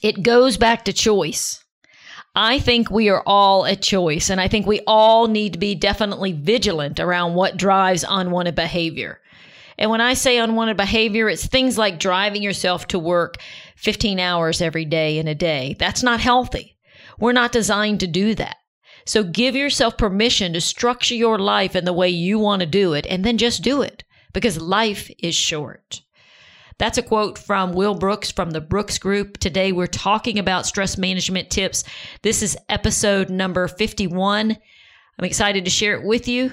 It goes back to choice. I think we are all a choice, and I think we all need to be definitely vigilant around what drives unwanted behavior. And when I say unwanted behavior, it's things like driving yourself to work 15 hours every day in a day. That's not healthy. We're not designed to do that. So give yourself permission to structure your life in the way you want to do it and then just do it because life is short. That's a quote from Will Brooks from the Brooks Group. Today we're talking about stress management tips. This is episode number 51. I'm excited to share it with you.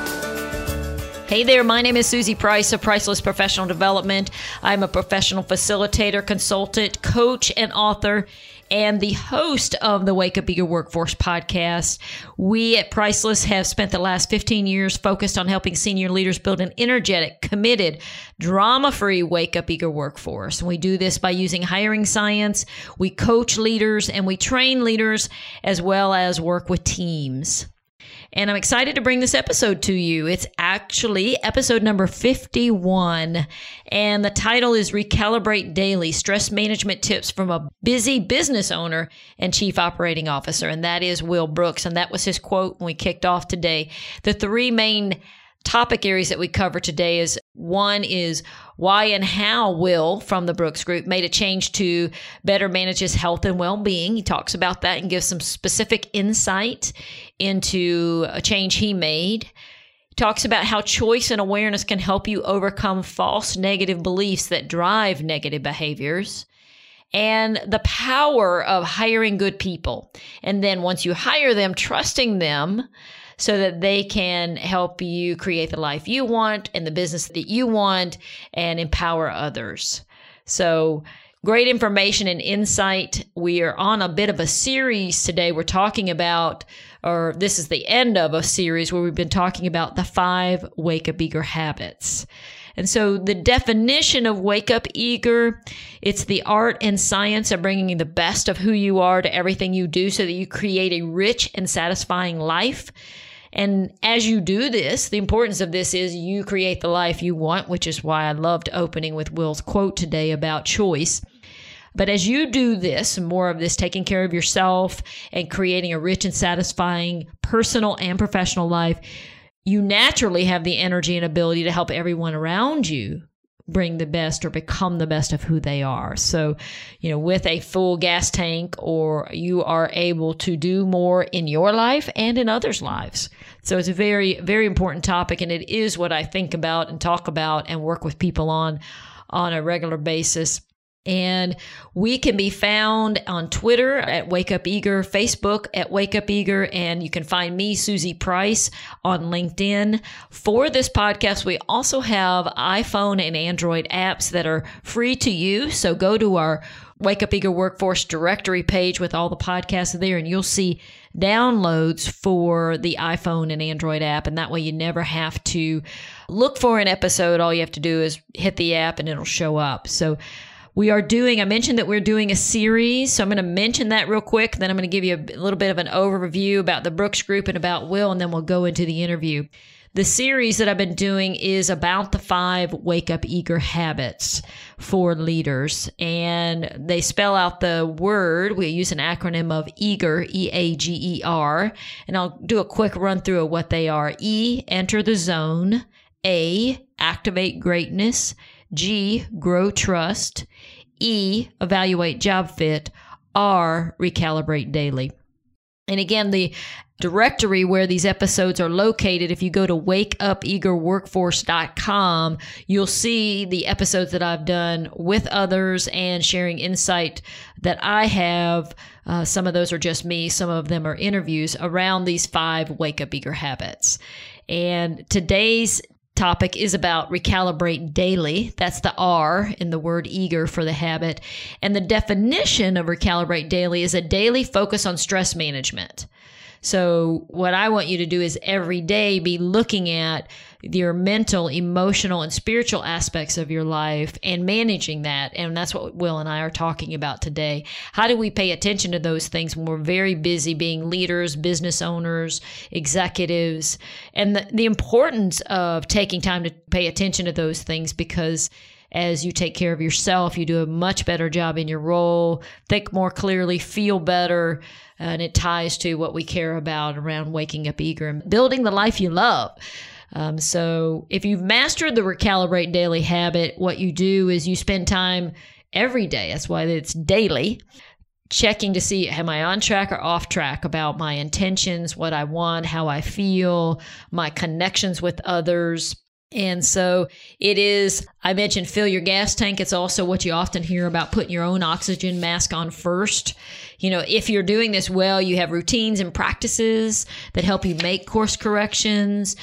Hey there, my name is Susie Price of Priceless Professional Development. I'm a professional facilitator, consultant, coach, and author, and the host of the Wake Up Eager Workforce podcast. We at Priceless have spent the last 15 years focused on helping senior leaders build an energetic, committed, drama free Wake Up Eager workforce. And we do this by using hiring science, we coach leaders, and we train leaders as well as work with teams and I'm excited to bring this episode to you. It's actually episode number 51, and the title is Recalibrate Daily Stress Management Tips from a Busy Business Owner and Chief Operating Officer, and that is Will Brooks. And that was his quote when we kicked off today. The three main topic areas that we cover today is one is why and how Will from the Brooks Group made a change to better manage his health and well being. He talks about that and gives some specific insight into a change he made. He talks about how choice and awareness can help you overcome false negative beliefs that drive negative behaviors and the power of hiring good people. And then once you hire them, trusting them so that they can help you create the life you want and the business that you want and empower others. So, great information and insight. We are on a bit of a series today. We're talking about, or this is the end of a series where we've been talking about the five wake up eager habits. And so the definition of wake up eager, it's the art and science of bringing the best of who you are to everything you do so that you create a rich and satisfying life. And as you do this, the importance of this is you create the life you want, which is why I loved opening with Will's quote today about choice. But as you do this, more of this, taking care of yourself and creating a rich and satisfying personal and professional life, you naturally have the energy and ability to help everyone around you bring the best or become the best of who they are. So, you know, with a full gas tank, or you are able to do more in your life and in others' lives. So it's a very, very important topic, and it is what I think about and talk about and work with people on on a regular basis. And we can be found on Twitter at Wake Up Eager, Facebook at Wake Up Eager, and you can find me, Susie Price, on LinkedIn. For this podcast, we also have iPhone and Android apps that are free to use. So go to our Wake Up Eager Workforce directory page with all the podcasts there, and you'll see downloads for the iPhone and Android app. And that way you never have to look for an episode. All you have to do is hit the app and it'll show up. So we are doing, I mentioned that we're doing a series. So I'm going to mention that real quick. Then I'm going to give you a little bit of an overview about the Brooks Group and about Will, and then we'll go into the interview. The series that I've been doing is about the five wake up eager habits for leaders. And they spell out the word. We use an acronym of eager, E A G E R. And I'll do a quick run through of what they are. E, enter the zone. A, activate greatness. G, grow trust. E, evaluate job fit. R, recalibrate daily. And again, the directory where these episodes are located, if you go to wakeupeagerworkforce.com, you'll see the episodes that I've done with others and sharing insight that I have. Uh, some of those are just me, some of them are interviews around these five wake up eager habits. And today's topic is about recalibrate daily. That's the R in the word eager for the habit. And the definition of recalibrate daily is a daily focus on stress management. So, what I want you to do is every day be looking at your mental, emotional, and spiritual aspects of your life and managing that. And that's what Will and I are talking about today. How do we pay attention to those things when we're very busy being leaders, business owners, executives, and the, the importance of taking time to pay attention to those things because as you take care of yourself, you do a much better job in your role, think more clearly, feel better. And it ties to what we care about around waking up eager and building the life you love. Um, so if you've mastered the recalibrate daily habit, what you do is you spend time every day. That's why it's daily. Checking to see am I on track or off track about my intentions, what I want, how I feel, my connections with others. And so it is, I mentioned fill your gas tank. It's also what you often hear about putting your own oxygen mask on first. You know, if you're doing this well, you have routines and practices that help you make course corrections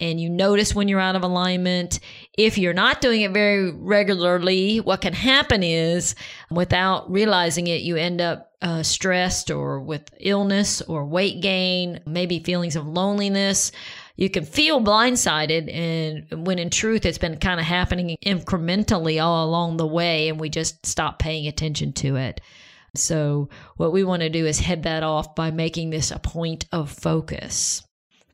and you notice when you're out of alignment. If you're not doing it very regularly, what can happen is without realizing it, you end up uh, stressed or with illness or weight gain, maybe feelings of loneliness. You can feel blindsided, and when in truth, it's been kind of happening incrementally all along the way, and we just stop paying attention to it. So, what we want to do is head that off by making this a point of focus.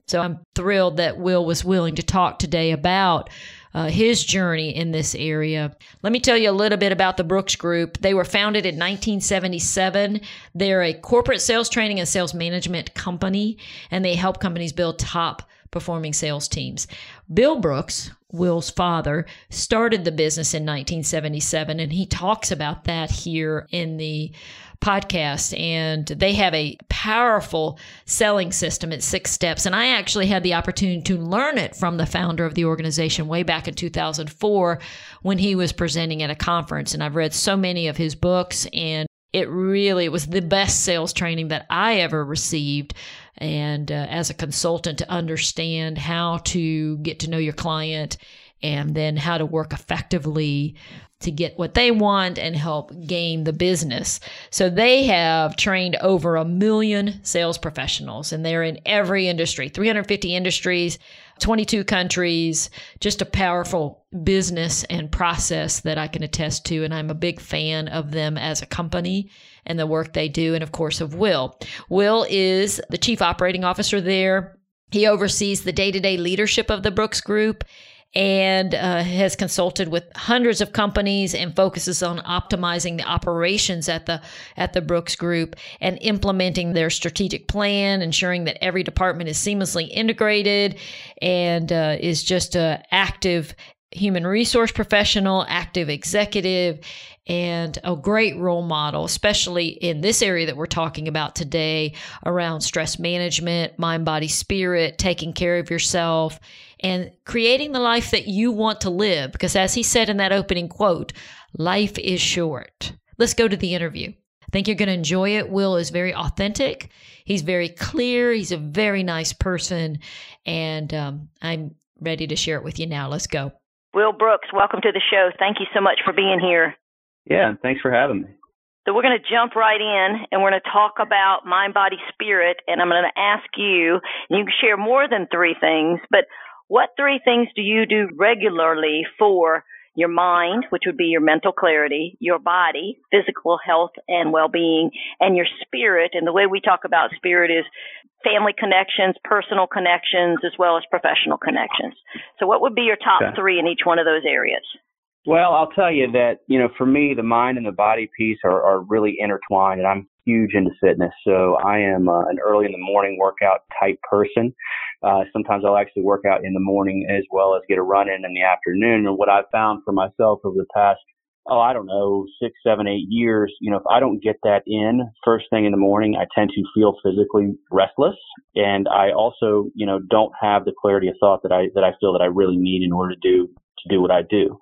So I'm thrilled that Will was willing to talk today about uh, his journey in this area. Let me tell you a little bit about the Brooks Group. They were founded in 1977. They're a corporate sales training and sales management company, and they help companies build top performing sales teams. Bill Brooks, Will's father, started the business in 1977, and he talks about that here in the podcast and they have a powerful selling system at six steps. And I actually had the opportunity to learn it from the founder of the organization way back in 2004 when he was presenting at a conference. And I've read so many of his books and it really it was the best sales training that I ever received. And uh, as a consultant, to understand how to get to know your client and then how to work effectively to get what they want and help gain the business. So they have trained over a million sales professionals and they're in every industry, 350 industries, 22 countries, just a powerful business and process that I can attest to. And I'm a big fan of them as a company and the work they do. And of course, of Will. Will is the chief operating officer there. He oversees the day to day leadership of the Brooks Group and uh, has consulted with hundreds of companies and focuses on optimizing the operations at the at the Brooks Group and implementing their strategic plan, ensuring that every department is seamlessly integrated, and uh, is just a active human resource professional, active executive, and a great role model, especially in this area that we're talking about today around stress management, mind, body, spirit, taking care of yourself, and creating the life that you want to live. Because as he said in that opening quote, life is short. Let's go to the interview. I think you're going to enjoy it. Will is very authentic. He's very clear. He's a very nice person. And um, I'm ready to share it with you now. Let's go. Will Brooks, welcome to the show. Thank you so much for being here. Yeah, thanks for having me. So we're going to jump right in and we're going to talk about mind, body, spirit. And I'm going to ask you, and you can share more than three things, but what three things do you do regularly for your mind, which would be your mental clarity, your body, physical health and well-being, and your spirit. And the way we talk about spirit is family connections, personal connections, as well as professional connections. So what would be your top okay. three in each one of those areas? Well, I'll tell you that, you know, for me, the mind and the body piece are, are really intertwined, and I'm huge into fitness. So I am uh, an early in the morning workout type person. Uh, sometimes I'll actually work out in the morning as well as get a run in in the afternoon. And what I've found for myself over the past, oh, I don't know, six, seven, eight years, you know, if I don't get that in first thing in the morning, I tend to feel physically restless. And I also, you know, don't have the clarity of thought that I, that I feel that I really need in order to do, to do what I do.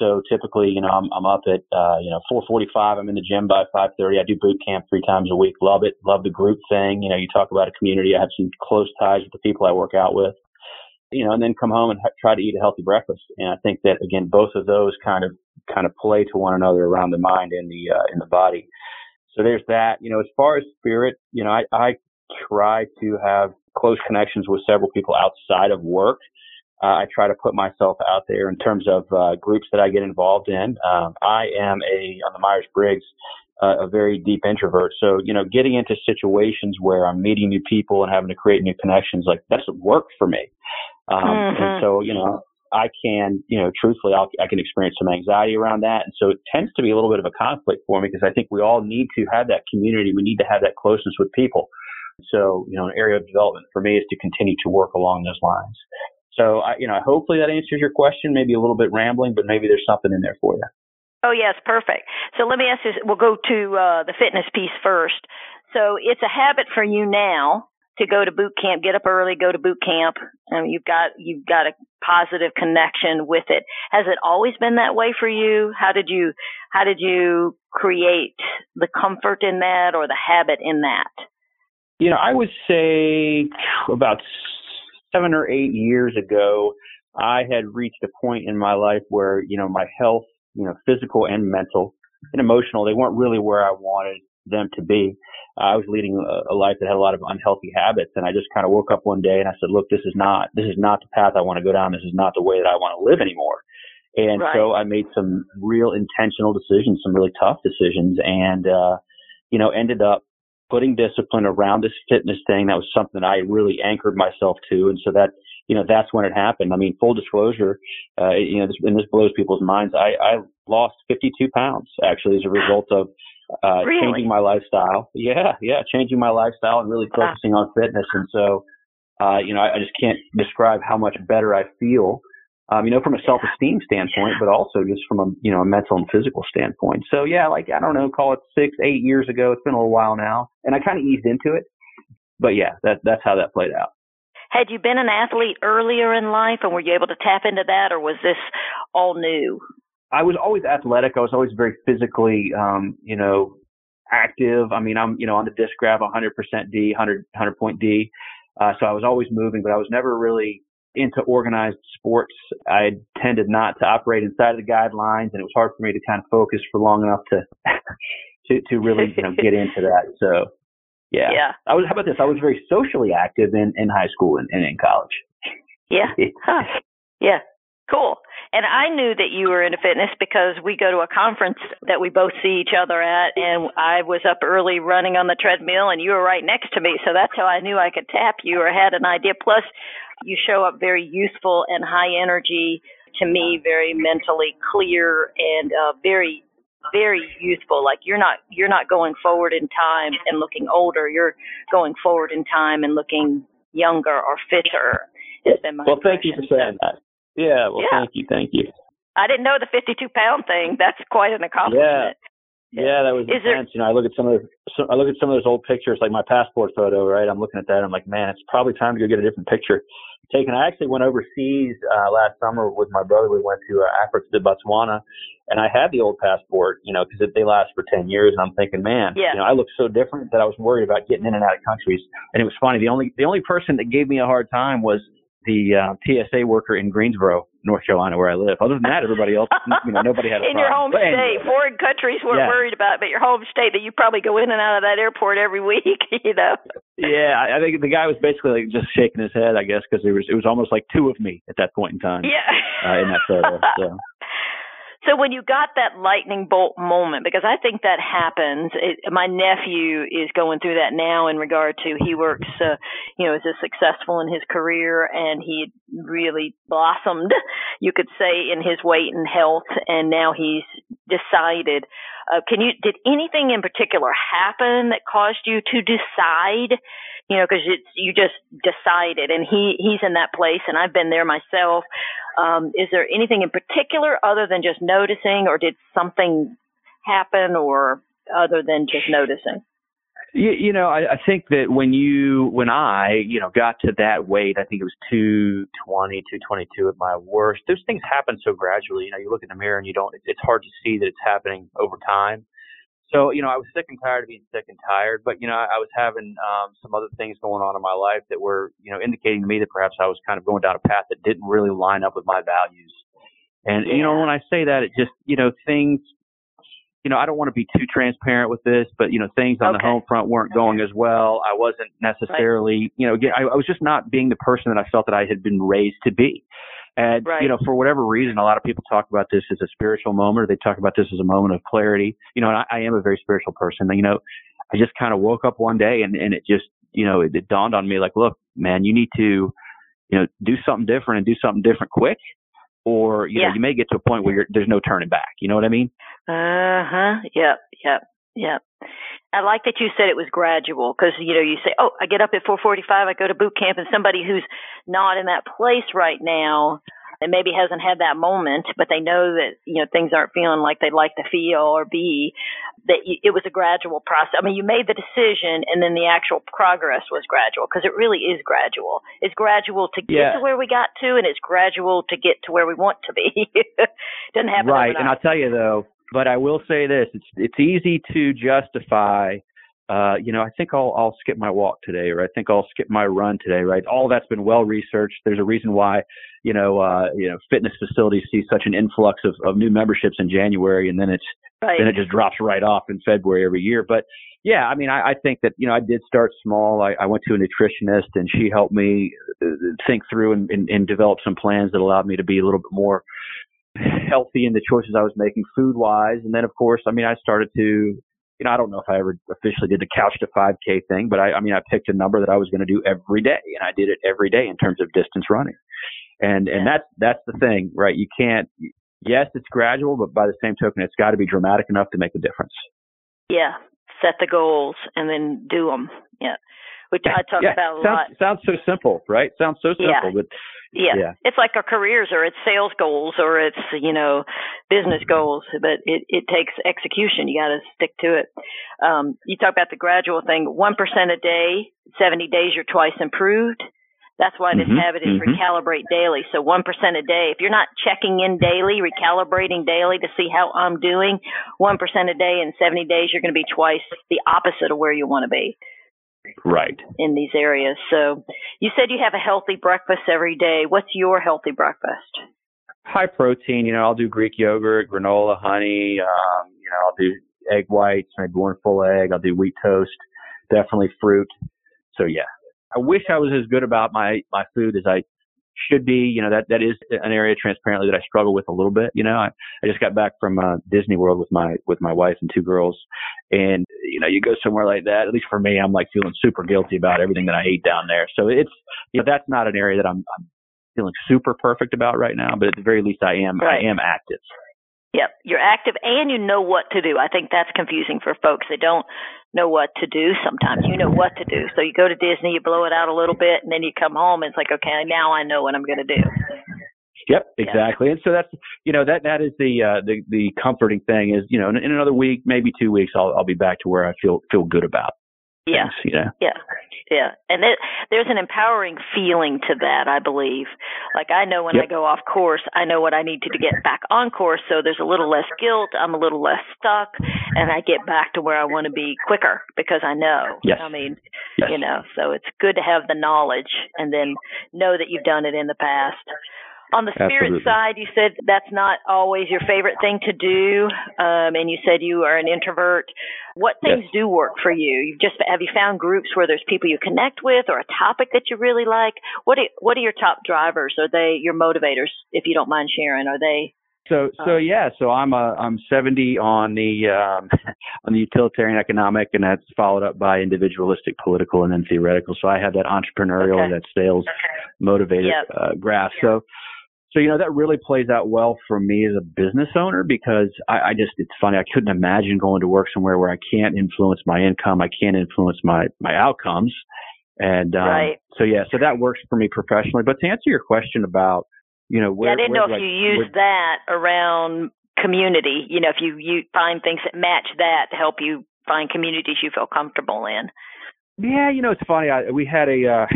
So typically, you know, I'm, I'm up at, uh, you know, 445. I'm in the gym by 530. I do boot camp three times a week. Love it. Love the group thing. You know, you talk about a community. I have some close ties with the people I work out with, you know, and then come home and ha- try to eat a healthy breakfast. And I think that again, both of those kind of, kind of play to one another around the mind and the, uh, in the body. So there's that, you know, as far as spirit, you know, I, I try to have close connections with several people outside of work. Uh, I try to put myself out there in terms of uh, groups that I get involved in. Um, I am a on the Myers Briggs uh, a very deep introvert, so you know, getting into situations where I'm meeting new people and having to create new connections, like that's work for me. Um, mm-hmm. And so, you know, I can, you know, truthfully, I'll, I can experience some anxiety around that. And so it tends to be a little bit of a conflict for me because I think we all need to have that community. We need to have that closeness with people. So, you know, an area of development for me is to continue to work along those lines. So, I, you know, hopefully that answers your question. Maybe a little bit rambling, but maybe there's something in there for you. Oh yes, perfect. So let me ask you. We'll go to uh, the fitness piece first. So it's a habit for you now to go to boot camp, get up early, go to boot camp. and you've got you've got a positive connection with it. Has it always been that way for you? How did you how did you create the comfort in that or the habit in that? You know, I would say about seven or eight years ago, I had reached a point in my life where, you know, my health, you know, physical and mental and emotional, they weren't really where I wanted them to be. I was leading a, a life that had a lot of unhealthy habits, and I just kind of woke up one day and I said, "Look, this is not this is not the path I want to go down. This is not the way that I want to live anymore." And right. so I made some real intentional decisions, some really tough decisions, and uh, you know, ended up putting discipline around this fitness thing. That was something I really anchored myself to, and so that you know that's when it happened. I mean, full disclosure, uh, you know, this, and this blows people's minds. I, I lost 52 pounds actually as a result of uh, really? changing my lifestyle. Yeah, yeah, changing my lifestyle and really focusing on fitness. And so, uh, you know, I, I just can't describe how much better I feel. Um, you know, from a self-esteem standpoint, but also just from a, you know, a mental and physical standpoint. So yeah, like, I don't know, call it six, eight years ago. It's been a little while now and I kind of eased into it, but yeah, that, that's how that played out. Had you been an athlete earlier in life and were you able to tap into that or was this all new? I was always athletic. I was always very physically, um, you know, active. I mean, I'm, you know, on the DISC graph 100% D, 100, 100 point D. Uh, so I was always moving, but I was never really into organized sports. I tended not to operate inside of the guidelines and it was hard for me to kind of focus for long enough to, to, to really, you know, get into that. So yeah. Yeah. I was, how about this? I was very socially active in, in high school and, and in college. Yeah. Huh. Yeah. Cool. And I knew that you were into fitness because we go to a conference that we both see each other at, and I was up early running on the treadmill, and you were right next to me. So that's how I knew I could tap you or had an idea. Plus, you show up very useful and high energy to me, very mentally clear and uh, very very useful like you're not you're not going forward in time and looking older you're going forward in time and looking younger or fitter has been my well thank you for saying that yeah. Well, yeah. thank you. Thank you. I didn't know the 52 pound thing. That's quite an accomplishment. Yeah. Yeah, that was Is intense. There, you know, I look at some of the, so I look at some of those old pictures, like my passport photo, right? I'm looking at that. I'm like, man, it's probably time to go get a different picture taken. I actually went overseas uh, last summer with my brother. We went to uh, Africa to Botswana, and I had the old passport, you know, because they last for 10 years. And I'm thinking, man, yeah. you know, I look so different that I was worried about getting in and out of countries. And it was funny. The only the only person that gave me a hard time was the uh, TSA worker in Greensboro, North Carolina, where I live. Other than that, everybody else, you know, nobody had a in problem. your home but state. Anyway, Foreign countries weren't yeah. worried about, but your home state that you probably go in and out of that airport every week. You know. Yeah, I, I think the guy was basically like just shaking his head, I guess, because it was it was almost like two of me at that point in time. Yeah. Uh, in that photo. So. So when you got that lightning bolt moment, because I think that happens, it, my nephew is going through that now in regard to he works, uh, you know, is successful in his career and he really blossomed, you could say, in his weight and health, and now he's decided. Uh, can you did anything in particular happen that caused you to decide? You know, because it's you just decided, and he he's in that place, and I've been there myself um, is there anything in particular other than just noticing, or did something happen, or other than just noticing? You, you know, I, I think that when you, when I, you know, got to that weight, I think it was 220, 222 at my worst. Those things happen so gradually. You know, you look in the mirror and you don't, it's hard to see that it's happening over time. So, you know, I was sick and tired of being sick and tired, but, you know, I, I was having um, some other things going on in my life that were, you know, indicating to me that perhaps I was kind of going down a path that didn't really line up with my values. And, yeah. you know, when I say that, it just, you know, things, you know, I don't want to be too transparent with this, but you know, things on Okay. the home front weren't going as well. I wasn't necessarily, you know, I, I was just not being the person that I felt that I had been raised to be. And Right. you know, for whatever reason, a lot of people talk about this as a spiritual moment, or they talk about this as a moment of clarity. You know, and I, I am a very spiritual person. You know, I just kind of woke up one day and and it just, you know, it, it dawned on me like, look, man, you need to, you know, do something different and do something different quick, or you Yeah. know, you may get to a point where you're, there's no turning back. You know what I mean? Uh huh. Yep. Yep. Yep. I like that you said it was gradual because you know you say, "Oh, I get up at 4:45, I go to boot camp," and somebody who's not in that place right now and maybe hasn't had that moment, but they know that you know things aren't feeling like they'd like to feel or be. That you, it was a gradual process. I mean, you made the decision, and then the actual progress was gradual because it really is gradual. It's gradual to get Yeah. to where we got to, and it's gradual to get to where we want to be. Doesn't happen right. And. I'll tell you though, but I will say this: it's it's easy to justify. Uh, you know, I think I'll I'll skip my walk today, or I think I'll skip my run today, right? All that's been well researched. There's a reason why, you know, uh, you know, fitness facilities see such an influx of, of new memberships in January, and then it's right. then it just drops right off in February every year. But yeah, I mean, I, I think that you know I did start small. I, I went to a nutritionist, and she helped me uh, think through and, and, and develop some plans that allowed me to be a little bit more healthy in the choices I was making food wise. And then, of course, I mean, I started to, you know, I don't know if I ever officially did the couch to 5K thing, but I, I mean, I picked a number that I was going to do every day, and I did it every day in terms of distance running. And and that's that's the thing, right? You can't. Yes, it's gradual, but by the same token, it's got to be dramatic enough to make a difference. Yeah, set the goals and then do them. Yeah, which I talk yeah, about a sounds, lot. Sounds so simple, right? Sounds so simple, Yeah. but Yeah. yeah. it's like our careers or it's sales goals or it's you know business goals, but it it takes execution. You got to stick to it. Um, you talk about the gradual thing. One percent a day, seventy days, you're twice improved. That's why this Mhm, habit is mhm. recalibrate daily. So one percent a day. If you're not checking in daily, recalibrating daily to see how I'm doing, one percent a day in seventy days, you're going to be twice the opposite of where you want to be. Right. in these areas. So you said you have a healthy breakfast every day. What's your healthy breakfast? High protein, you know, I'll do Greek yogurt, granola, honey. Um, you know, I'll do egg whites, maybe one full egg. I'll do wheat toast, definitely fruit. So yeah, I wish I was as good about my my food as I should be. You know, that that is an area transparently that I struggle with a little bit. You know, I I just got back from uh, Disney World with my with my wife and two girls, and you know, you go somewhere like that. At least for me, I'm like feeling super guilty about everything that I ate down there. So it's you know, that's not an area that I'm, I'm feeling super perfect about right now, but at the very least, I am Right. I am active. Yep, you're active and you know what to do. I think that's confusing for folks. They don't know what to do sometimes. You know what to do. So you go to Disney, you blow it out a little bit, and then you come home and it's like, okay, now I know what I'm going to do. Yep, Yeah. exactly. And so that's you know that that is the uh, the the comforting thing is you know in, in another week, maybe two weeks, I'll I'll be back to where I feel feel good about Yeah. things. You know. Yeah, yeah, and there, there's an empowering feeling to that. I believe. Like I know when Yep. I go off course, I know what I need to to get back on course. So there's a little less guilt. I'm a little less stuck, and I get back to where I want to be quicker because I know. Yes. I mean, Yes. you know, so it's good to have the knowledge and then know that you've done it in the past. On the spirit Absolutely. side, you said that's not always your favorite thing to do, um, and you said you are an introvert. What things Yes. do work for you? You've just have you found groups where there's people you connect with, or a topic that you really like? What are, what are your top drivers? Are they your motivators? If you don't mind sharing, are they? So so Uh, yeah, so I'm uh, I'm 70 on the um, on the utilitarian economic, and that's followed up by individualistic, political, and then theoretical. So I have that entrepreneurial, Okay. that sales motivated Yep. uh, graph. So so you know that really plays out well for me as a business owner because I, I just it's funny I couldn't imagine going to work somewhere where I can't influence my income, I can't influence my my outcomes, and um, Right. so yeah, so that works for me professionally. But to answer your question about you know where yeah, I didn't know if I- you use that around community. You know, if you you find things that match that to help you find communities you feel comfortable in. Yeah, you know, it's funny. I, we had a, uh,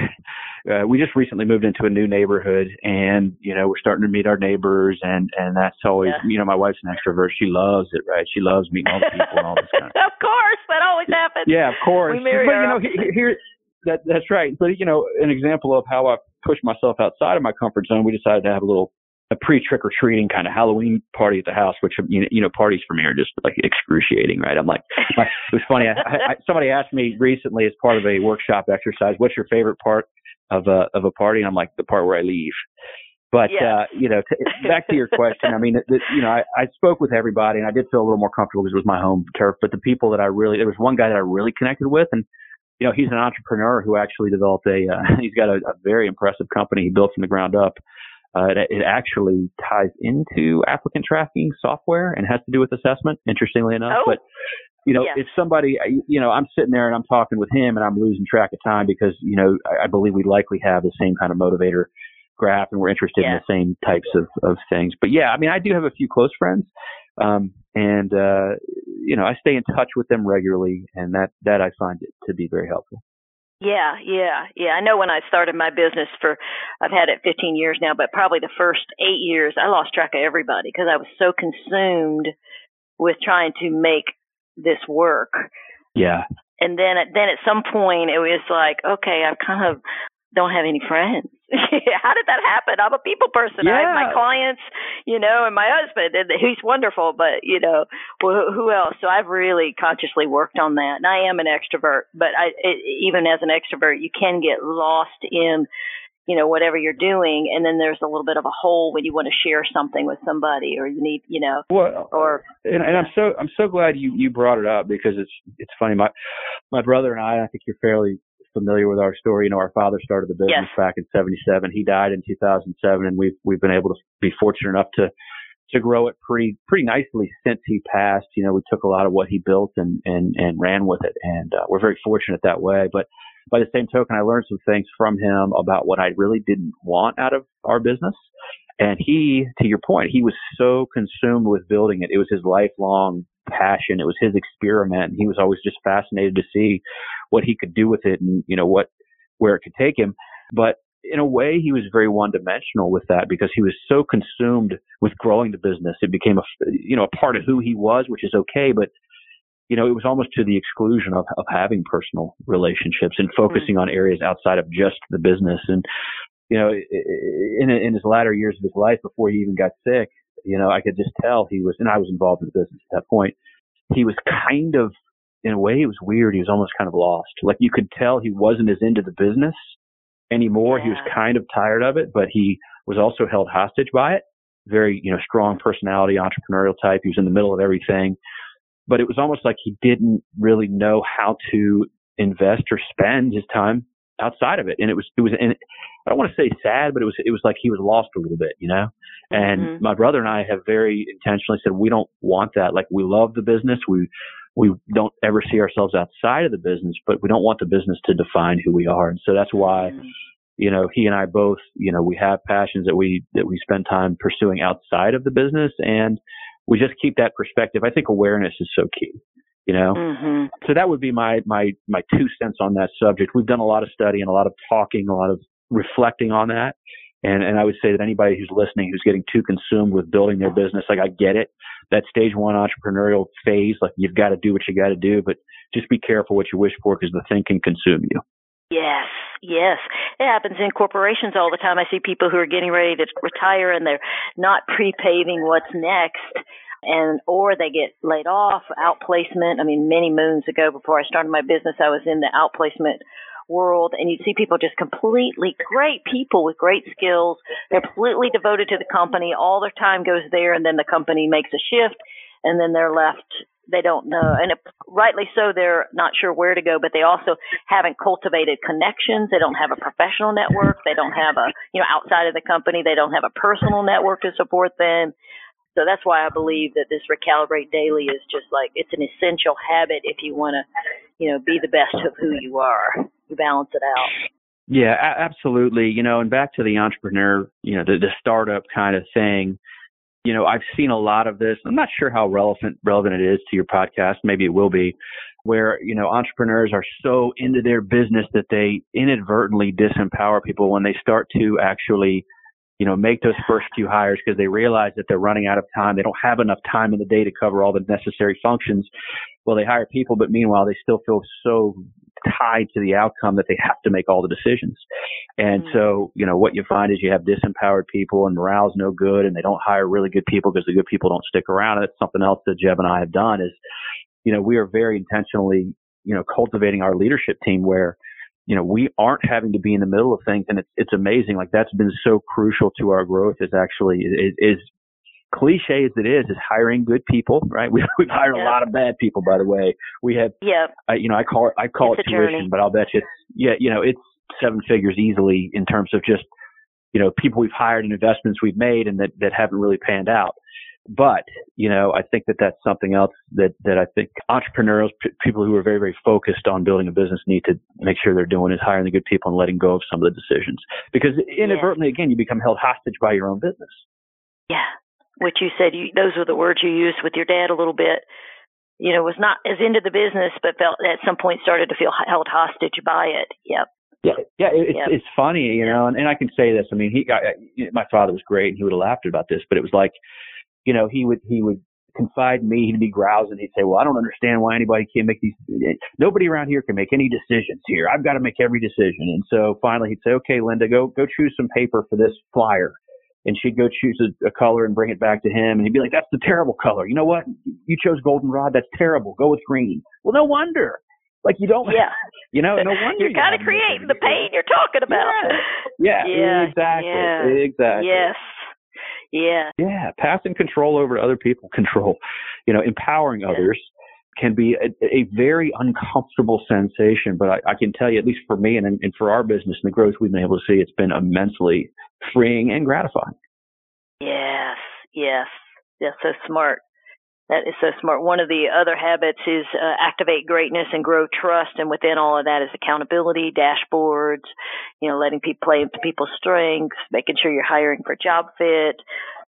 uh, we just recently moved into a new neighborhood, and you know, we're starting to meet our neighbors, and and that's always, Yeah. you know, my wife's an extrovert. She loves it, right? She loves meeting all the people and all this kind of. Stuff. Of course, that always happens. Yeah, of course. We marry but you know, opposites. he- here, that that's right. But you know, an example of how I push myself outside of my comfort zone. We decided to have a little a pre trick or treating kind of Halloween party at the house, which you know, you know, parties for me are just like excruciating, right? I'm like, my, it was funny. I, I, somebody asked me recently as part of a workshop exercise, "What's your favorite part of a of a party?" And I'm like, "The part where I leave." But yeah. uh, you know, t- back to your question. I mean, the, you know, I, I spoke with everybody, and I did feel a little more comfortable because it was my home turf. But the people that I really, there was one guy that I really connected with, and you know, he's an entrepreneur who actually developed a. Uh, he's got a, a very impressive company he built from the ground up. Uh, it, it actually ties into applicant tracking software and has to do with assessment. Interestingly enough, Oh. but you know, Yeah. if somebody, you know, I'm sitting there and I'm talking with him and I'm losing track of time because, you know, I, I believe we likely have the same kind of motivator graph and we're interested Yeah. in the same types of, of things. But yeah, I mean, I do have a few close friends. Um, and, uh, you know, I stay in touch with them regularly and that, that I find it to be very helpful. Yeah, yeah, yeah. I know when I started my business for, I've had it 15 years now, but probably the first eight years, I lost track of everybody because I was so consumed with trying to make this work. Yeah. And then, at- then at some point, it was like, okay, I've kind of don't have any friends. How did that happen? I'm a people person. I have my clients, you know, and my husband, and he's wonderful. But you know, well, who else? So I've really consciously worked on that. And I am an extrovert, but I, it, even as an extrovert, you can get lost in, you know, whatever you're doing, and then there's a little bit of a hole when you want to share something with somebody, or you need, you know, Well, or and, and I'm so I'm so glad you you brought it up because it's it's funny. My my brother and I, I think you're fairly familiar with our story. You know, our father started the business Yes. back in '77. He died in 2007, and we've we've been able to be fortunate enough to to grow it pretty pretty nicely since he passed. You know, we took a lot of what he built and and and ran with it, and uh, we're very fortunate that way. But by the same token, I learned some things from him about what I really didn't want out of our business. And he, to your point, he was so consumed with building it. It was his lifelong passion. It was his experiment. And he was always just fascinated to see what he could do with it and, you know, what, where it could take him. But in a way, he was very one dimensional with that because he was so consumed with growing the business. It became a, you know, a part of who he was, which is okay. But, you know, it was almost to the exclusion of, of having personal relationships and mm-hmm. focusing on areas outside of just the business. And, you know, in, in his latter years of his life before he even got sick, you know, I could just tell he was, and I was involved in the business at that point. He was kind of, in a way, it was weird. He was almost kind of lost. Like you could tell he wasn't as into the business anymore. He was kind of tired of it, but he was also held hostage by it. Very, you know, strong personality, entrepreneurial type. He was in the middle of everything, but it was almost like he didn't really know how to invest or spend his time outside of it. And it was, it was, and I don't want to say sad, but it was, it was like he was lost a little bit, you know? And Mhm. my brother and I have very intentionally said, we don't want that. Like we love the business. We, we don't ever see ourselves outside of the business, but we don't want the business to define who we are. And so that's why, Mhm. you know, he and I both, you know, we have passions that we, that we spend time pursuing outside of the business and we just keep that perspective. I think awareness is so key, you know? Mhm. so that would be my my my two cents on that subject. We've done a lot of study and a lot of talking, a lot of reflecting on that. And and I would say that anybody who's listening who's getting too consumed with building their business, like I get it, that stage one entrepreneurial phase, like you've got to do what you got to do, but just be careful what you wish for because the thing can consume you. Yes, yes. It happens in corporations all the time. I see people who are getting ready to retire and they're not pre-paving what's next and or they get laid off, outplacement. I mean, many moons ago before I started my business, I was in the outplacement world and you'd see people just completely great people with great skills. They're completely devoted to the company. All their time goes there and then the company makes a shift and then they're left. They don't know. And it, rightly so they're not sure where to go but they also haven't cultivated connections. They don't have a professional network. They don't have a you know outside of the company they don't have a personal network to support them. So that's why i believe that this recalibrate daily is just like it's an essential habit if you want to you know be the best of who you are you balance it out Yeah, a- absolutely. You know, and back to the entrepreneur, you know, the, the startup kind of thing. You know, I've seen a lot of this. I'm not sure how relevant relevant it is to your podcast. Maybe it will be, where you know entrepreneurs are so into their business that they inadvertently disempower people when they start to actually, you know, make those first few hires because they realize that they're running out of time. They don't have enough time in the day to cover all the necessary functions. Well, they hire people, but meanwhile they still feel so tied to the outcome that they have to make all the decisions. And mm-hmm. so, you know, what you find is you have disempowered people and morale's no good and they don't hire really good people because the good people don't stick around. And it's something else that Jeb and I have done is, you know, we are very intentionally, you know, cultivating our leadership team where, you know, we aren't having to be in the middle of things and it's, it's amazing. Like that's been so crucial to our growth is actually, is, is cliche as it is, is hiring good people, right? We, we've hired yep. a lot of bad people, by the way. We have, yeah, you know, I call it, I call it's it tuition, journey. but I'll bet you, yeah, you know, it's seven figures easily in terms of just, you know, people we've hired and investments we've made and that, that haven't really panned out. But, you know, I think that that's something else that, that I think entrepreneurs, p- people who are very, very focused on building a business need to make sure they're doing is hiring the good people and letting go of some of the decisions. Because inadvertently, yeah. again, you become held hostage by your own business. Yeah. Which you said, you, those were the words you used with your dad a little bit. You know, was not as into the business, but felt at some point started to feel held hostage by it. Yep. Yeah, yeah, it's yep. it's funny, you know, and, and I can say this. I mean, he got my father was great, and he would have laughed about this, but it was like, you know, he would he would confide in me. He'd be grousing. He'd say, "Well, I don't understand why anybody can't make these. Nobody around here can make any decisions here. I've got to make every decision." And so finally, he'd say, "Okay, Linda, go go choose some paper for this flyer." And she'd go choose a, a color and bring it back to him, and he'd be like, "That's the terrible color. You know what? You chose goldenrod. That's terrible. Go with green." Well, no wonder. Like you don't, yeah. You know, no wonder you're kind of creating the pain you're talking about. Yeah, yeah, yeah exactly, yeah. exactly. Yes, yeah. Yeah. Passing control over to other people control, you know, empowering yeah. others can be a, a, very uncomfortable sensation. But I, I, can tell you, at least for me and, and for our business and the growth we've been able to see, it's been immensely freeing and gratifying. Yes. Yes. That's so smart. That is so smart. One of the other habits is uh, activate greatness and grow trust, and within all of that is accountability, dashboards, you know, letting people play into people's strengths, making sure you're hiring for job fit,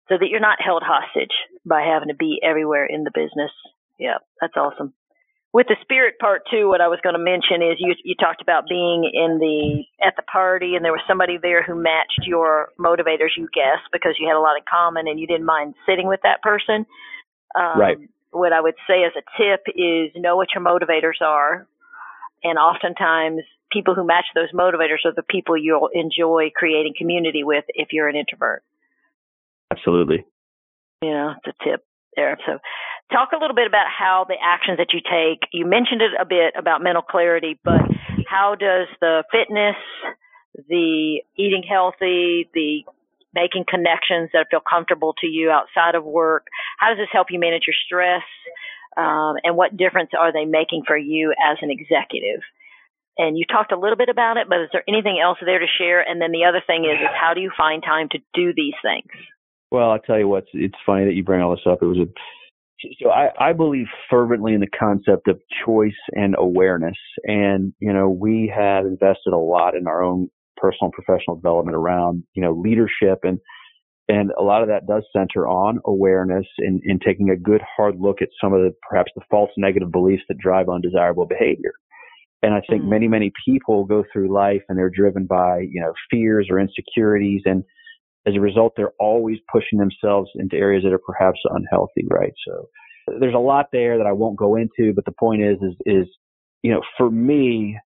so that you're not held hostage by having to be everywhere in the business. Yeah, that's awesome. With the spirit part too, what I was going to mention is you you talked about being in the at the party, and there was somebody there who matched your motivators, you guess, because you had a lot in common, and you didn't mind sitting with that person um, right. What I would say as a tip is know what your motivators are. And oftentimes, people who match those motivators are the people you'll enjoy creating community with if you're an introvert. Absolutely. You know, it's a tip there. So, talk a little bit about how the actions that you take. You mentioned it a bit about mental clarity, but how does the fitness, the eating healthy, the making connections that feel comfortable to you outside of work? How does this help you manage your stress? Um, and what difference are they making for you as an executive? And you talked a little bit about it, but is there anything else there to share? And then the other thing is, is how do you find time to do these things? Well, I'll tell you what, it's funny that you bring all this up. It was a, so I, I believe fervently in the concept of choice and awareness. And, you know, we have invested a lot in our own personal and professional development around, you know, leadership and, and a lot of that does center on awareness and, and taking a good hard look at some of the perhaps the false negative beliefs that drive undesirable behavior. And I think mm-hmm. many, many people go through life and they're driven by, you know, fears or insecurities. And as a result, they're always pushing themselves into areas that are perhaps unhealthy, right? So there's a lot there that I won't go into, but the point is, is, is, you know, for me,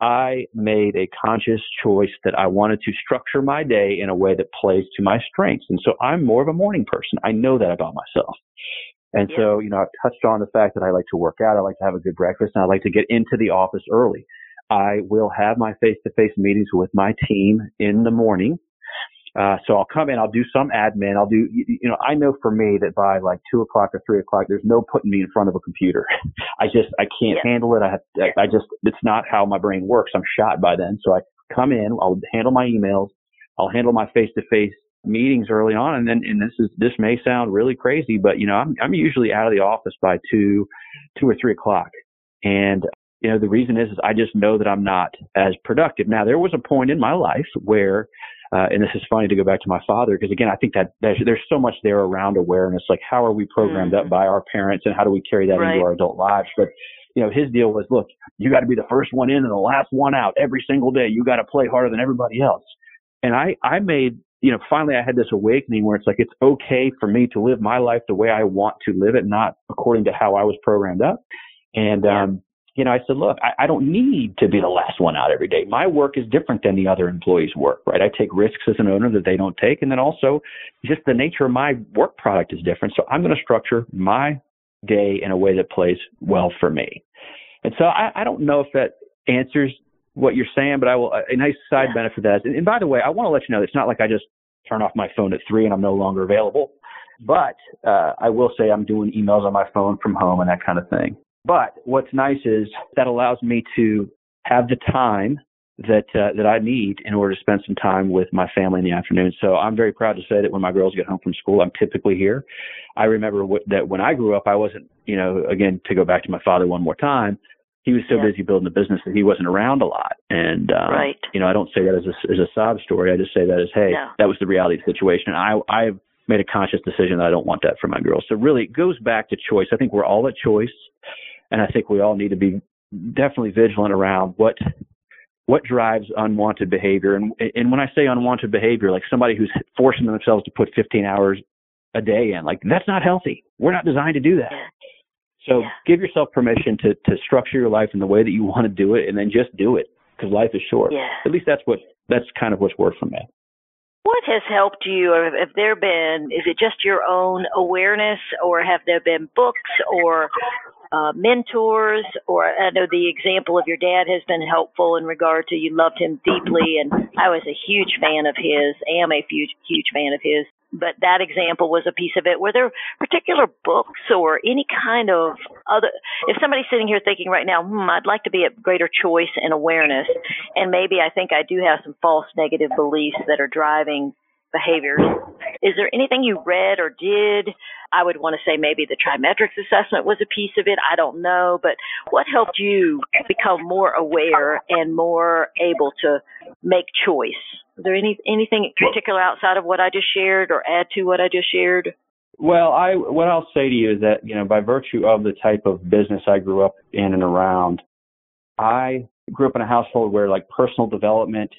I made a conscious choice that I wanted to structure my day in a way that plays to my strengths. And so I'm more of a morning person. I know that about myself. And yeah. so, you know, I've touched on the fact that I like to work out. I like to have a good breakfast and I like to get into the office early. I will have my face to face meetings with my team in the morning. Uh, so I'll come in, I'll do some admin, I'll do, you, you know, I know for me that by like two o'clock or three o'clock, there's no putting me in front of a computer. I just, I can't yeah. handle it. I have, I, I just, it's not how my brain works. I'm shot by then. So I come in, I'll handle my emails, I'll handle my face to face meetings early on. And then, and this is, this may sound really crazy, but you know, I'm, I'm usually out of the office by two, two or three o'clock. And you know, the reason is, is I just know that I'm not as productive. Now, there was a point in my life where uh, and this is funny to go back to my father because again, I think that there's, there's so much there around awareness. Like how are we programmed mm-hmm. up by our parents and how do we carry that right. into our adult lives? But you know, his deal was, look, you got to be the first one in and the last one out every single day. You got to play harder than everybody else. And I, I made, you know, finally I had this awakening where it's like, it's okay for me to live my life the way I want to live it, not according to how I was programmed up. And, um, you know, I said, look, I, I don't need to be the last one out every day. My work is different than the other employees' work, right? I take risks as an owner that they don't take. And then also just the nature of my work product is different. So I'm going to structure my day in a way that plays well for me. And so I, I don't know if that answers what you're saying, but I will, a nice side yeah. benefit of that. And, and by the way, I want to let you know it's not like I just turn off my phone at three and I'm no longer available. But uh, I will say I'm doing emails on my phone from home and that kind of thing. But what's nice is that allows me to have the time that uh, that I need in order to spend some time with my family in the afternoon. So I'm very proud to say that when my girls get home from school, I'm typically here. I remember what, that when I grew up, I wasn't, you know, again to go back to my father one more time. He was so yeah. busy building the business that he wasn't around a lot. And um, right. you know, I don't say that as a as a sob story. I just say that as, hey, no. that was the reality of the situation. And I I've made a conscious decision that I don't want that for my girls. So really, it goes back to choice. I think we're all at choice, and I think we all need to be definitely vigilant around what what drives unwanted behavior. And and when I say unwanted behavior, like somebody who's forcing themselves to put 15 hours a day in, like that's not healthy. We're not designed to do that. So yeah. give yourself permission to to structure your life in the way that you want to do it, and then just do it because life is short. Yeah. At least that's what that's kind of what's worked for me. What has helped you, or have there been, is it just your own awareness, or have there been books or uh, mentors? Or I know the example of your dad has been helpful in regard to you loved him deeply, and I was a huge fan of his, am a huge, huge fan of his but that example was a piece of it. Were there particular books or any kind of other? If somebody's sitting here thinking right now, hmm, I'd like to be at greater choice and awareness, and maybe I think I do have some false negative beliefs that are driving behaviors. Is there anything you read or did? I would want to say maybe the TriMetrix assessment was a piece of it. I don't know, but what helped you become more aware and more able to make choice? Is there any anything particular outside of what I just shared, or add to what I just shared? Well, I what I'll say to you is that you know by virtue of the type of business I grew up in and around, I grew up in a household where like personal development,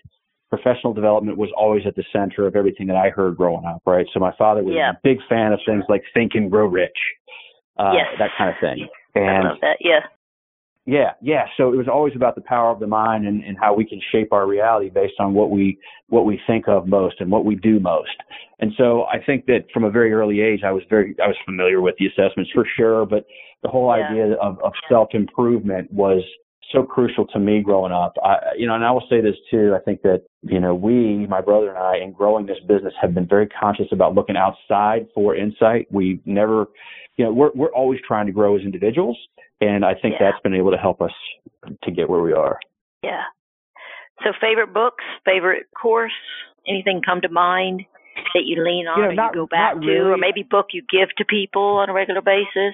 professional development was always at the center of everything that I heard growing up. Right. So my father was yeah. a big fan of things like Think and Grow Rich, uh, yes. that kind of thing. And I love that. Yeah. Yeah, yeah. So it was always about the power of the mind and, and how we can shape our reality based on what we what we think of most and what we do most. And so I think that from a very early age, I was very I was familiar with the assessments for sure, but the whole yeah. idea of, of self improvement was so crucial to me growing up. I, you know, and I will say this too. I think that you know we, my brother and I, in growing this business, have been very conscious about looking outside for insight. We never, you know, we're we're always trying to grow as individuals and I think yeah. that's been able to help us to get where we are. Yeah. So, favorite books, favorite course, anything come to mind that you lean on you know, or not, you go back really. to, or maybe book you give to people on a regular basis?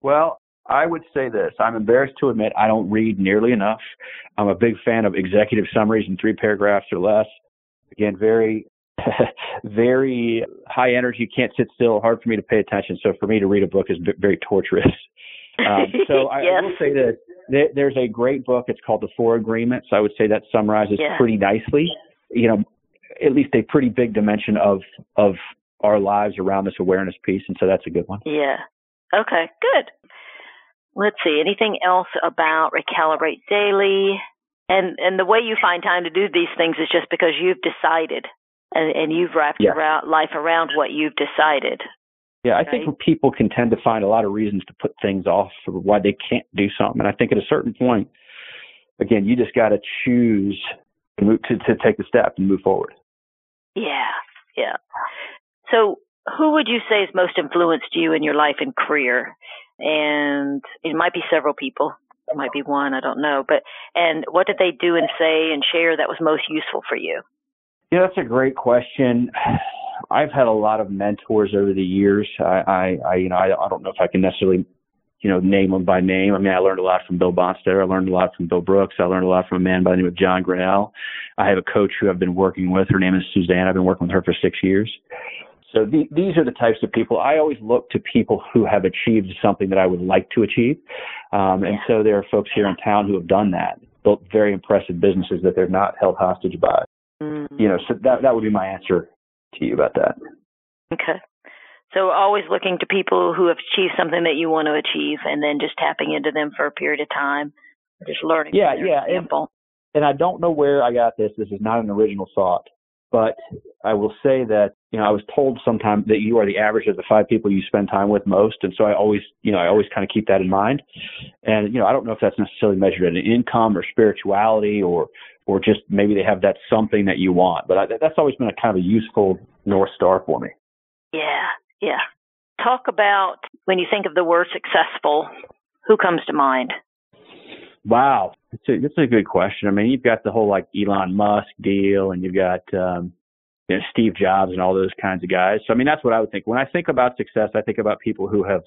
Well, I would say this. I'm embarrassed to admit I don't read nearly enough. I'm a big fan of executive summaries in three paragraphs or less. Again, very, very high energy, can't sit still, hard for me to pay attention. So for me to read a book is very torturous. Um, so I, yes. I will say that there's a great book. It's called The Four Agreements. I would say that summarizes yeah. pretty nicely, you know, at least a pretty big dimension of of our lives around this awareness piece. And so that's a good one. Yeah. Okay. Good. Let's see. Anything else about recalibrate daily? And and the way you find time to do these things is just because you've decided and, and you've wrapped yes. your life around what you've decided. Yeah, I right? think people can tend to find a lot of reasons to put things off or why they can't do something. And I think at a certain point, again, you just got to choose to, move, to to take the step and move forward. Yeah, yeah. So, who would you say has most influenced you in your life and career? And it might be several people. It might be one. I don't know. But and what did they do and say and share that was most useful for you? Yeah, that's a great question. I've had a lot of mentors over the years. I, I, I you know, I, I don't know if I can necessarily, you know, name them by name. I mean, I learned a lot from Bill Bonnstetter. I learned a lot from Bill Brooks. I learned a lot from a man by the name of John Grinnell. I have a coach who I've been working with. Her name is Suzanne. I've been working with her for six years. So the, these are the types of people. I always look to people who have achieved something that I would like to achieve. Um, and so there are folks here in town who have done that, built very impressive businesses that they're not held hostage by. Mm-hmm. You know, so that that would be my answer to you about that. Okay. So always looking to people who have achieved something that you want to achieve, and then just tapping into them for a period of time, just learning. Yeah, yeah, and- and I don't know where I got this. This is not an original thought, but I will say that you know I was told sometime that you are the average of the five people you spend time with most, and so I always you know I always kind of keep that in mind. And you know I don't know if that's necessarily measured in income or spirituality or or just maybe they have that something that you want, but I, that's always been a kind of a useful north star for me. Yeah, yeah. Talk about when you think of the word successful, who comes to mind? Wow, that's a that's a good question. I mean, you've got the whole like Elon Musk deal, and you've got um, you know Steve Jobs and all those kinds of guys. So I mean, that's what I would think when I think about success. I think about people who have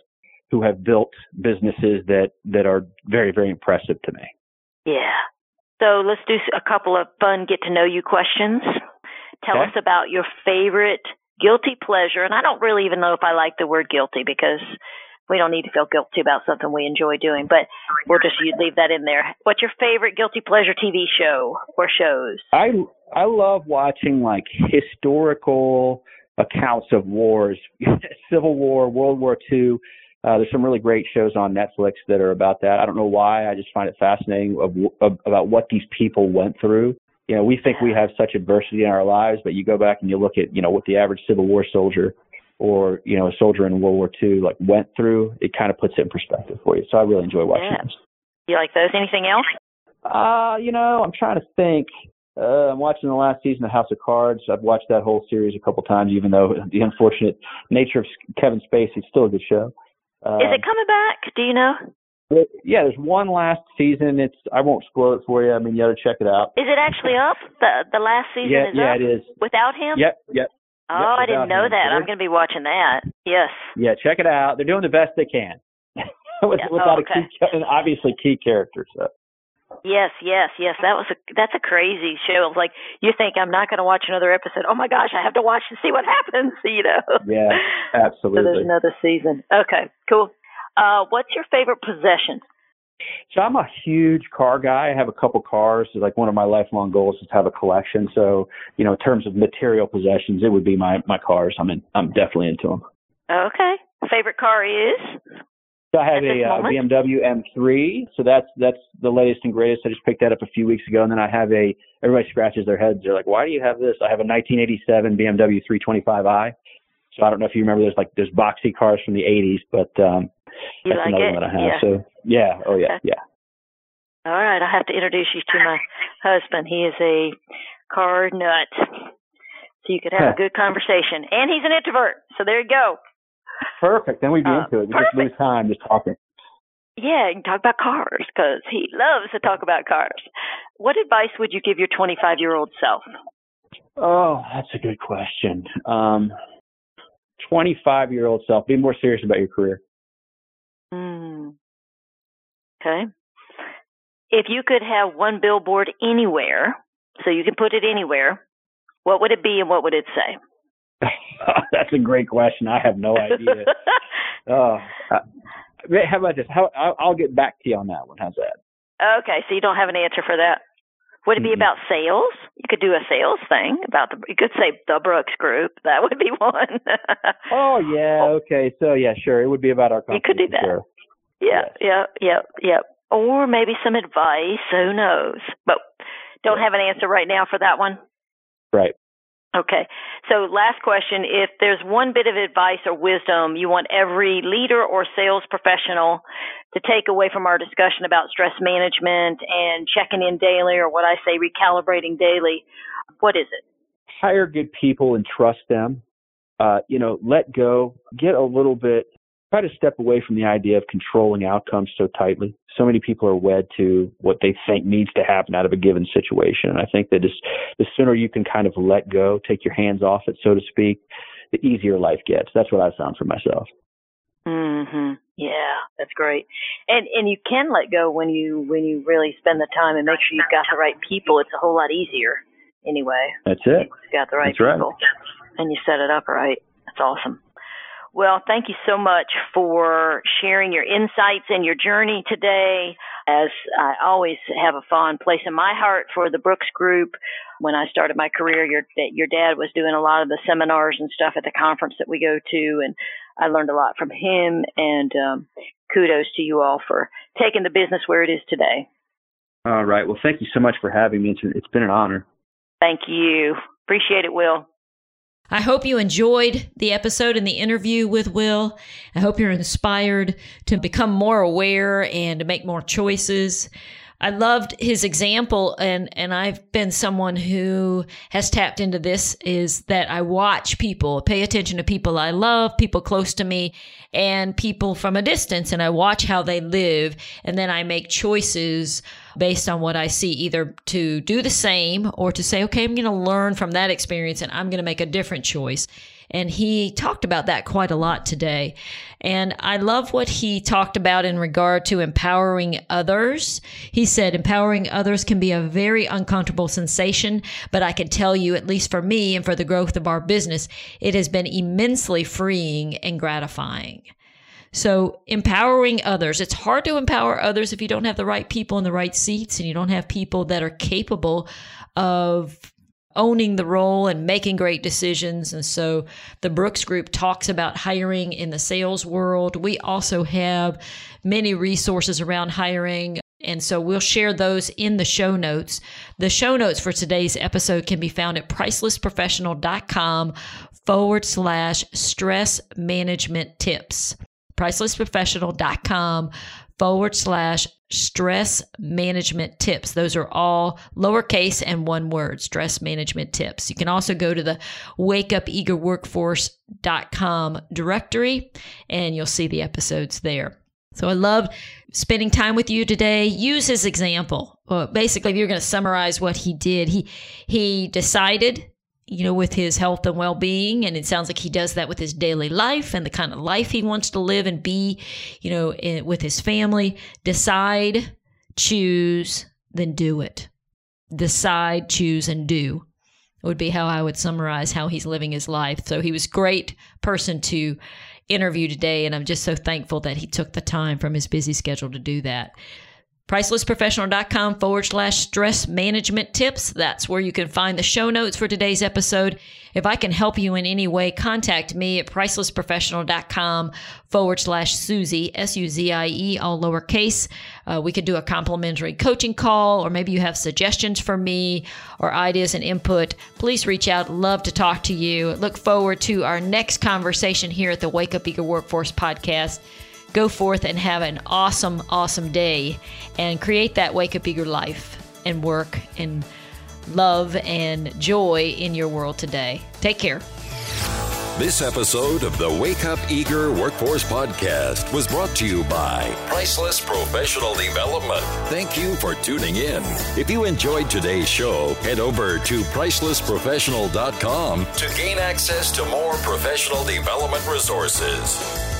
who have built businesses that that are very very impressive to me. Yeah. So let's do a couple of fun get to know you questions. Tell Okay. us about your favorite guilty pleasure. And I don't really even know if I like the word guilty because we don't need to feel guilty about something we enjoy doing, but we'll just you leave that in there. What's your favorite guilty pleasure TV show or shows? I I love watching like historical accounts of wars, Civil War, World War II. Uh, there's some really great shows on Netflix that are about that. I don't know why. I just find it fascinating of, of, about what these people went through. You know, we think we have such adversity in our lives, but you go back and you look at, you know, what the average Civil War soldier or, you know, a soldier in World War II like went through, it kind of puts it in perspective for you. So I really enjoy watching Yeah. those. You like those? Anything else? Uh, you know, I'm trying to think. Uh, I'm watching the last season of House of Cards. I've watched that whole series a couple times, even though the unfortunate nature of Kevin Spacey, is still a good show. Uh, Is it coming back? Do you know? but, yeah, there's one last season. It's I won't spoil it for you. I mean, you got to check it out. Is it actually up? The the last season yeah, is yeah, up it is. without him? Yep, yep, Oh, I didn't know that. I'm going to be watching that. Yes. yeah. Check it out. They're doing the best they can. With, Yeah, without oh, a key, and obviously key characters. So. Yes, yes, yes. That was a that's a crazy show. Like you think I'm not going to watch another episode. Oh my gosh, I have to watch to see what happens. You know. Yeah, absolutely. So there's another season. Okay, cool. Uh, what's your favorite possession? So I'm a huge car guy. I have a couple cars. It's like one of my lifelong goals is to have a collection. So, you know, in terms of material possessions, it would be my my cars. I'm in, I'm definitely into them. Okay. Favorite car is? So I have a uh. BMW M3. So that's that's the latest and greatest. I just picked that up a few weeks ago, and then I have a. Everybody scratches their heads. They're like, "Why do you have this?" I have a 1987 BMW 325i. So I don't know if you remember those like those boxy cars from the 80s, but um, You that's like another it? one that I have. Yeah. So yeah, oh yeah, Okay. yeah. All right, I have to introduce you to my husband. He is a car nut. So you could have a good conversation. And he's an introvert. So there you go. Perfect. Then we'd be Uh, into it. We just lose perfect. time just talking. Yeah, you can talk about cars because he loves to talk about cars. What advice would you give your 25 year old self? Oh, that's a good question. Um, 25 year old self, be more serious about your career. Hmm. Okay. If you could have one billboard anywhere, so you can put it anywhere, what would it be and what would it say? that's a great question. I have no idea. oh, uh, how about this? How, I'll, I'll get back to you on that one. How's that? okay, so you don't have an answer for that. Would it be Mm-mm. about sales? You could do a sales thing about the. You could say the Brooks Group. That would be one. Oh, yeah. Okay. So, yeah, sure. It would be about our company. You could do that. Sure. Yeah, Yes. yeah, yeah, yeah. Or maybe some advice. Who knows? But don't have an answer right now for that one. Right. Okay. So last question. If there's one bit of advice or wisdom you want every leader or sales professional to take away from our discussion about stress management and checking in daily or what I say recalibrating daily, what is it? Hire good people and trust them. Uh, you know, let go, get a little bit, try to step away from the idea of controlling outcomes so tightly. So many people are wed to what they think needs to happen out of a given situation. And I think that just, the sooner you can kind of let go, take your hands off it, so to speak, the easier life gets. That's what I've found for myself. Mhm. Yeah, that's great. And and you can let go when you when you really spend the time and make sure you've got the right people. It's a whole lot easier anyway. That's it. You've got the right That's right. people. And you set it up right. That's awesome. Well, thank you so much for sharing your insights and your journey today. as I always have a fond place in my heart for the Brooks Group. When I started my career, your your dad was doing a lot of the seminars and stuff at the conference that we go to, and I learned a lot from him. And um, kudos to you all for taking the business where it is today. All right. Well, thank you so much for having me. It's, it's been an honor. Thank you. Appreciate it, Will. I hope you enjoyed the episode and the interview with Will. I hope you're inspired to become more aware and to make more choices. I loved his example and and I've been someone who has tapped into this is that I watch people, pay attention to people I love, people close to me and people from a distance and I watch how they live and then I make choices based on what I see, either to do the same or to say, okay, I'm going to learn from that experience and I'm going to make a different choice. And he talked about that quite a lot today. And I love what he talked about in regard to empowering others. He said, empowering others can be a very uncomfortable sensation, but I can tell you, at least for me and for the growth of our business, it has been immensely freeing and gratifying. So empowering others, it's hard to empower others if you don't have the right people in the right seats and you don't have people that are capable of owning the role and making great decisions. And so the Brooks Group talks about hiring in the sales world. We also have many resources around hiring. And so we'll share those in the show notes. The show notes for today's episode can be found at pricelessprofessional.com forward slash stress management tips pricelessprofessional.com forward slash stress management tips. Those are all lowercase and one word, stress management tips. You can also go to the wakeupeagerworkforce.com directory and you'll see the episodes there. So I love spending time with you today. Use his example. Well, basically, if you're going to summarize what he did, he he decided you know, with his health and well being. And it sounds like he does that with his daily life and the kind of life he wants to live and be, you know, in, with his family. Decide, choose, then do it. Decide, choose, and do would be how I would summarize how he's living his life. So he was a great person to interview today. And I'm just so thankful that he took the time from his busy schedule to do that pricelessprofessional.com forward slash stress management tips. That's where you can find the show notes for today's episode. If I can help you in any way, contact me at pricelessprofessional.com forward slash Suzie, S U Z I E, all lowercase. Uh, we could do a complimentary coaching call, or maybe you have suggestions for me or ideas and input. Please reach out. Love to talk to you. Look forward to our next conversation here at the Wake Up Eager Workforce podcast go forth and have an awesome, awesome day and create that wake up eager life and work and love and joy in your world today. Take care. This episode of the Wake Up Eager Workforce Podcast was brought to you by Priceless Professional Development. Thank you for tuning in. If you enjoyed today's show, head over to pricelessprofessional.com to gain access to more professional development resources.